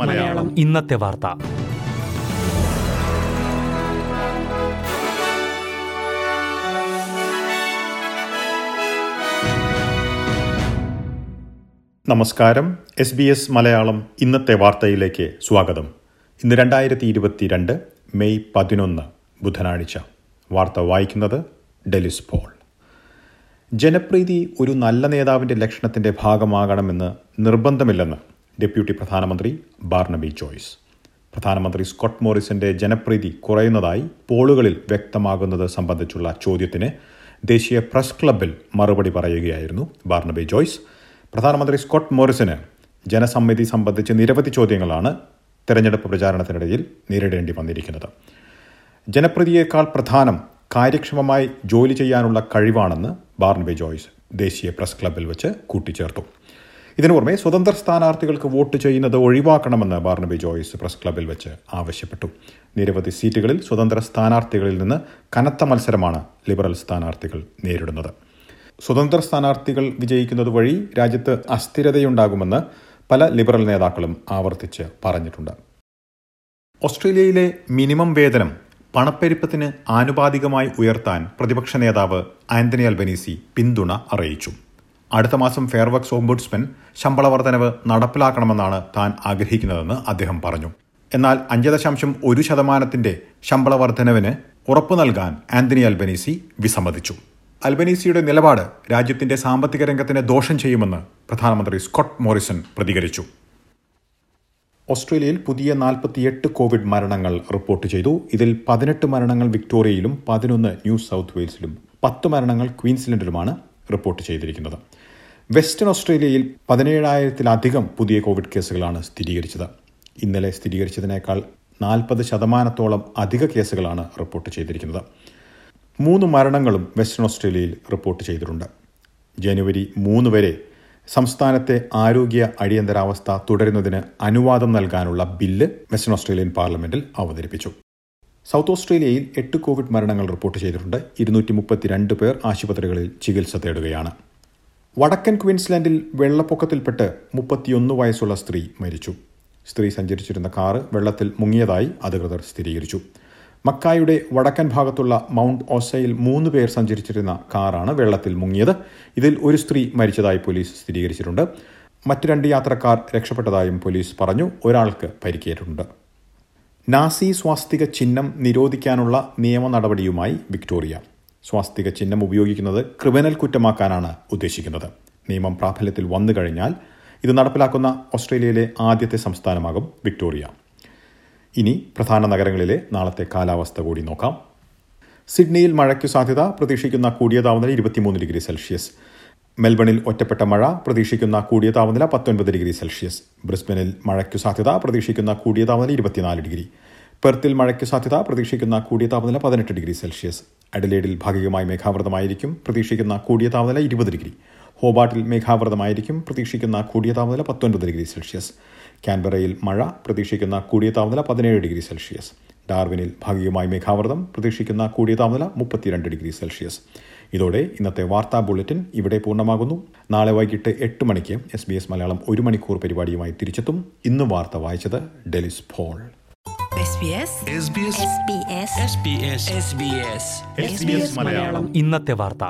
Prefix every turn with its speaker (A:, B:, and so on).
A: മലയാളം.
B: ഇന്നത്തെ വാർത്ത.
A: നമസ്കാരം. എസ് ബി എസ് മലയാളം ഇന്നത്തെ വാർത്തയിലേക്ക് സ്വാഗതം. ഇന്ന് രണ്ടായിരത്തി ഇരുപത്തിരണ്ട് മെയ് പതിനൊന്ന് ബുധനാഴ്ച. വാർത്ത വായിക്കുന്നത് ഡെലിസ് പോൾ. ജനപ്രീതി ഒരു നല്ല നേതാവിന്റെ ലക്ഷണത്തിന്റെ ഭാഗമാകണമെന്ന് നിർബന്ധമില്ലെന്ന് ഡെപ്യൂട്ടി പ്രധാനമന്ത്രി ബാർണബി ജോയ്സ്. പ്രധാനമന്ത്രി സ്കോട്ട് മോറിസന്റെ ജനപ്രീതി കുറയുന്നതായി പോളുകളിൽ വ്യക്തമാകുന്നത് സംബന്ധിച്ചുള്ള ചോദ്യത്തിന് ദേശീയ പ്രസ് ക്ലബിൽ മറുപടി പറയുകയായിരുന്നു ബാർണബി ജോയ്സ്. പ്രധാനമന്ത്രി സ്കോട്ട് മോറിസന് ജനസമ്മതി സംബന്ധിച്ച് നിരവധി ചോദ്യങ്ങളാണ് തെരഞ്ഞെടുപ്പ് പ്രചാരണത്തിനിടയിൽ നേരിടേണ്ടി വന്നിരിക്കുന്നത്. ജനപ്രീതിയേക്കാൾ പ്രധാനം കാര്യക്ഷമമായി ജോലി ചെയ്യാനുള്ള കഴിവാണെന്ന് ബാർണബി ജോയ്സ് ദേശീയ പ്രസ് ക്ലബിൽ വെച്ച് കൂട്ടിച്ചേർത്തു. ഇതിനു പുറമെ സ്വതന്ത്ര സ്ഥാനാർത്ഥികൾക്ക് വോട്ട് ചെയ്യുന്നത് ഒഴിവാക്കണമെന്ന് ബാർണബി ജോയ്സ് പ്രസ് ക്ലബിൽ വെച്ച് ആവശ്യപ്പെട്ടു. നിരവധി സീറ്റുകളിൽ സ്വതന്ത്ര സ്ഥാനാർത്ഥികളിൽ നിന്ന് കനത്ത മത്സരമാണ് ലിബറൽ സ്ഥാനാർത്ഥികൾ നേരിടുന്നത്. സ്വതന്ത്ര സ്ഥാനാർത്ഥികൾ വിജയിക്കുന്നത് വഴി രാജ്യത്ത് അസ്ഥിരതയുണ്ടാകുമെന്ന് പല ലിബറൽ നേതാക്കളും ആവർത്തിച്ച് പറഞ്ഞിട്ടുണ്ട്. ഓസ്ട്രേലിയയിലെ മിനിമം വേതനം പണപ്പെരുപ്പത്തിന് ആനുപാതികമായി ഉയർത്താൻ പ്രതിപക്ഷ നേതാവ് ആന്റണി അൽബനീസി പിന്തുണ അറിയിച്ചു. അടുത്ത മാസം ഫെയർവർക്സ് ഓംബുഡ്സ്മൻ ശമ്പള വർധനവ് നടപ്പിലാക്കണമെന്നാണ് താൻ ആഗ്രഹിക്കുന്നതെന്ന് അദ്ദേഹം പറഞ്ഞു. എന്നാൽ അഞ്ച് ദശാംശം ഒരു ശതമാനത്തിന്റെ ശമ്പള വർധനവിന് ഉറപ്പു നൽകാൻ ആന്റണി അൽബനീസി വിസമ്മതിച്ചു. അൽബനീസിയുടെ നിലപാട് രാജ്യത്തിന്റെ സാമ്പത്തിക രംഗത്തിന് ദോഷം ചെയ്യുമെന്ന് പ്രധാനമന്ത്രി സ്കോട്ട് മോറിസൺ പ്രതികരിച്ചു. ഓസ്ട്രേലിയയിൽ പുതിയ നാൽപ്പത്തിയെട്ട് കോവിഡ് മരണങ്ങൾ റിപ്പോർട്ട് ചെയ്തു. ഇതിൽ പതിനെട്ട് മരണങ്ങൾ വിക്ടോറിയയിലും പതിനൊന്ന് ന്യൂ സൗത്ത് വെയിൽസിലും പത്ത് മരണങ്ങൾ ക്വീൻസ്ലൻഡിലുമാണ് റിപ്പോർട്ട് ചെയ്തിരിക്കുന്നത്. വെസ്റ്റേൺ ഓസ്ട്രേലിയയിൽ പതിനേഴായിരത്തിലധികം പുതിയ കോവിഡ് കേസുകളാണ് സ്ഥിരീകരിച്ചത്. ഇന്നലെ സ്ഥിരീകരിച്ചതിനേക്കാൾ നാൽപ്പത് ശതമാനത്തോളം അധിക കേസുകളാണ് റിപ്പോർട്ട് ചെയ്തിരിക്കുന്നത്. മൂന്ന് മരണങ്ങളും വെസ്റ്റേൺ ഓസ്ട്രേലിയയിൽ റിപ്പോർട്ട് ചെയ്തിട്ടുണ്ട്. ജനുവരി മൂന്ന് വരെ സംസ്ഥാനത്തെ ആരോഗ്യ അടിയന്തരാവസ്ഥ തുടരുന്നതിന് അനുവാദം നൽകാനുള്ള ബില്ല് വെസ്റ്റേൺ ഓസ്ട്രേലിയൻ പാർലമെന്റിൽ അവതരിപ്പിച്ചു. സൗത്ത് ഓസ്ട്രേലിയയിൽ എട്ട് കോവിഡ് മരണങ്ങൾ റിപ്പോർട്ട് ചെയ്തിട്ടുണ്ട്. ഇരുന്നൂറ്റി മുപ്പത്തിരണ്ട് പേർ ആശുപത്രികളിൽ ചികിത്സ തേടുകയാണ്. വടക്കൻ ക്വീൻസ്ലാൻഡിൽ വെള്ളപ്പൊക്കത്തിൽപ്പെട്ട് മുപ്പത്തിയൊന്ന് വയസ്സുള്ള സ്ത്രീ മരിച്ചു. സ്ത്രീ സഞ്ചരിച്ചിരുന്ന കാറ് വെള്ളത്തിൽ മുങ്ങിയതായി അധികൃതർ സ്ഥിരീകരിച്ചു. മക്കായുടെ വടക്കൻ ഭാഗത്തുള്ള മൗണ്ട് ഓസയിൽ മൂന്ന് പേർ സഞ്ചരിച്ചിരുന്ന കാറാണ് വെള്ളത്തിൽ മുങ്ങിയത്. ഇതിൽ ഒരു സ്ത്രീ മരിച്ചതായി പോലീസ് സ്ഥിരീകരിച്ചിട്ടുണ്ട്. മറ്റു രണ്ട് യാത്രക്കാർ രക്ഷപ്പെട്ടതായും പോലീസ് പറഞ്ഞു. ഒരാൾക്ക് പരിക്കേറ്റിട്ടുണ്ട്. നാസി സ്വാസ്തിക ചിഹ്നം നിരോധിക്കാനുള്ള നിയമ നടപടിയുമായി വിക്ടോറിയ. സ്വാസ്തിക ചിഹ്നം ഉപയോഗിക്കുന്നത് ക്രിമിനൽ കുറ്റമാക്കാനാണ് ഉദ്ദേശിക്കുന്നത്. നിയമം പ്രാബല്യത്തിൽ വന്നു കഴിഞ്ഞാൽ ഇത് നടപ്പിലാക്കുന്ന ഓസ്ട്രേലിയയിലെ ആദ്യത്തെ സംസ്ഥാനമാകും വിക്ടോറിയ. ഇനി പ്രധാന നഗരങ്ങളിലെ നാളത്തെ കാലാവസ്ഥ കൂടി നോക്കാം. സിഡ്നിയിൽ മഴയ്ക്കു സാധ്യത പ്രതീക്ഷിക്കുന്ന കൂടിയ താപനില ഇരുപത്തിമൂന്ന് ഡിഗ്രി സെൽഷ്യസ്. മെൽബണിൽ ഒറ്റപ്പെട്ട മഴ പ്രതീക്ഷിക്കുന്ന കൂടിയ താപനില പത്തൊൻപത് ഡിഗ്രി സെൽഷ്യസ്. ബ്രിസ്ബനിൽ മഴയ്ക്കു സാധ്യത പ്രതീക്ഷിക്കുന്ന കൂടിയ താപനില ഇരുപത്തിനാല് ഡിഗ്രി. പെർത്തിൽ മഴയ്ക്കു സാധ്യത പ്രതീക്ഷിക്കുന്ന കൂടിയ താപനില പതിനെട്ട് ഡിഗ്രി സെൽഷ്യസ്. അഡലേഡിൽ ഭാഗികമായി മേഘാവൃതമായിരിക്കും പ്രതീക്ഷിക്കുന്ന കൂടിയ താപനില ഇരുപത് ഡിഗ്രി. ഹോബാട്ടിൽ മേഘാവൃതമായിരിക്കും. പ്രതീക്ഷിക്കുന്ന കൂടിയ താപനില പത്തൊൻപത് ഡിഗ്രി സെൽഷ്യസ്. കാൻബറയിൽ മഴ പ്രതീക്ഷിക്കുന്ന കൂടിയ താപനില പതിനേഴ് ഡിഗ്രി സെൽഷ്യസ്. ഡാർവിനിൽ ഭാഗികമായി മേഘാവൃതം പ്രതീക്ഷിക്കുന്ന കൂടിയ താപനില മുപ്പത്തിരണ്ട് ഡിഗ്രി സെൽഷ്യസ്. ഇതോടെ ഇന്നത്തെ വാർത്താ ബുള്ളറ്റിൻ ഇവിടെ പൂർണമാകുന്നു. നാളെ വൈകിട്ട് എട്ട് മണിക്ക് എസ് ബി എസ് മലയാളം ഒരു മണിക്കൂർ പരിപാടിയുമായി തിരിച്ചെത്തും. ഇന്ന് വാർത്ത വായിച്ചത് ഡെലിസ് ഫോൾ
B: ഇന്നത്തെ വാർത്ത.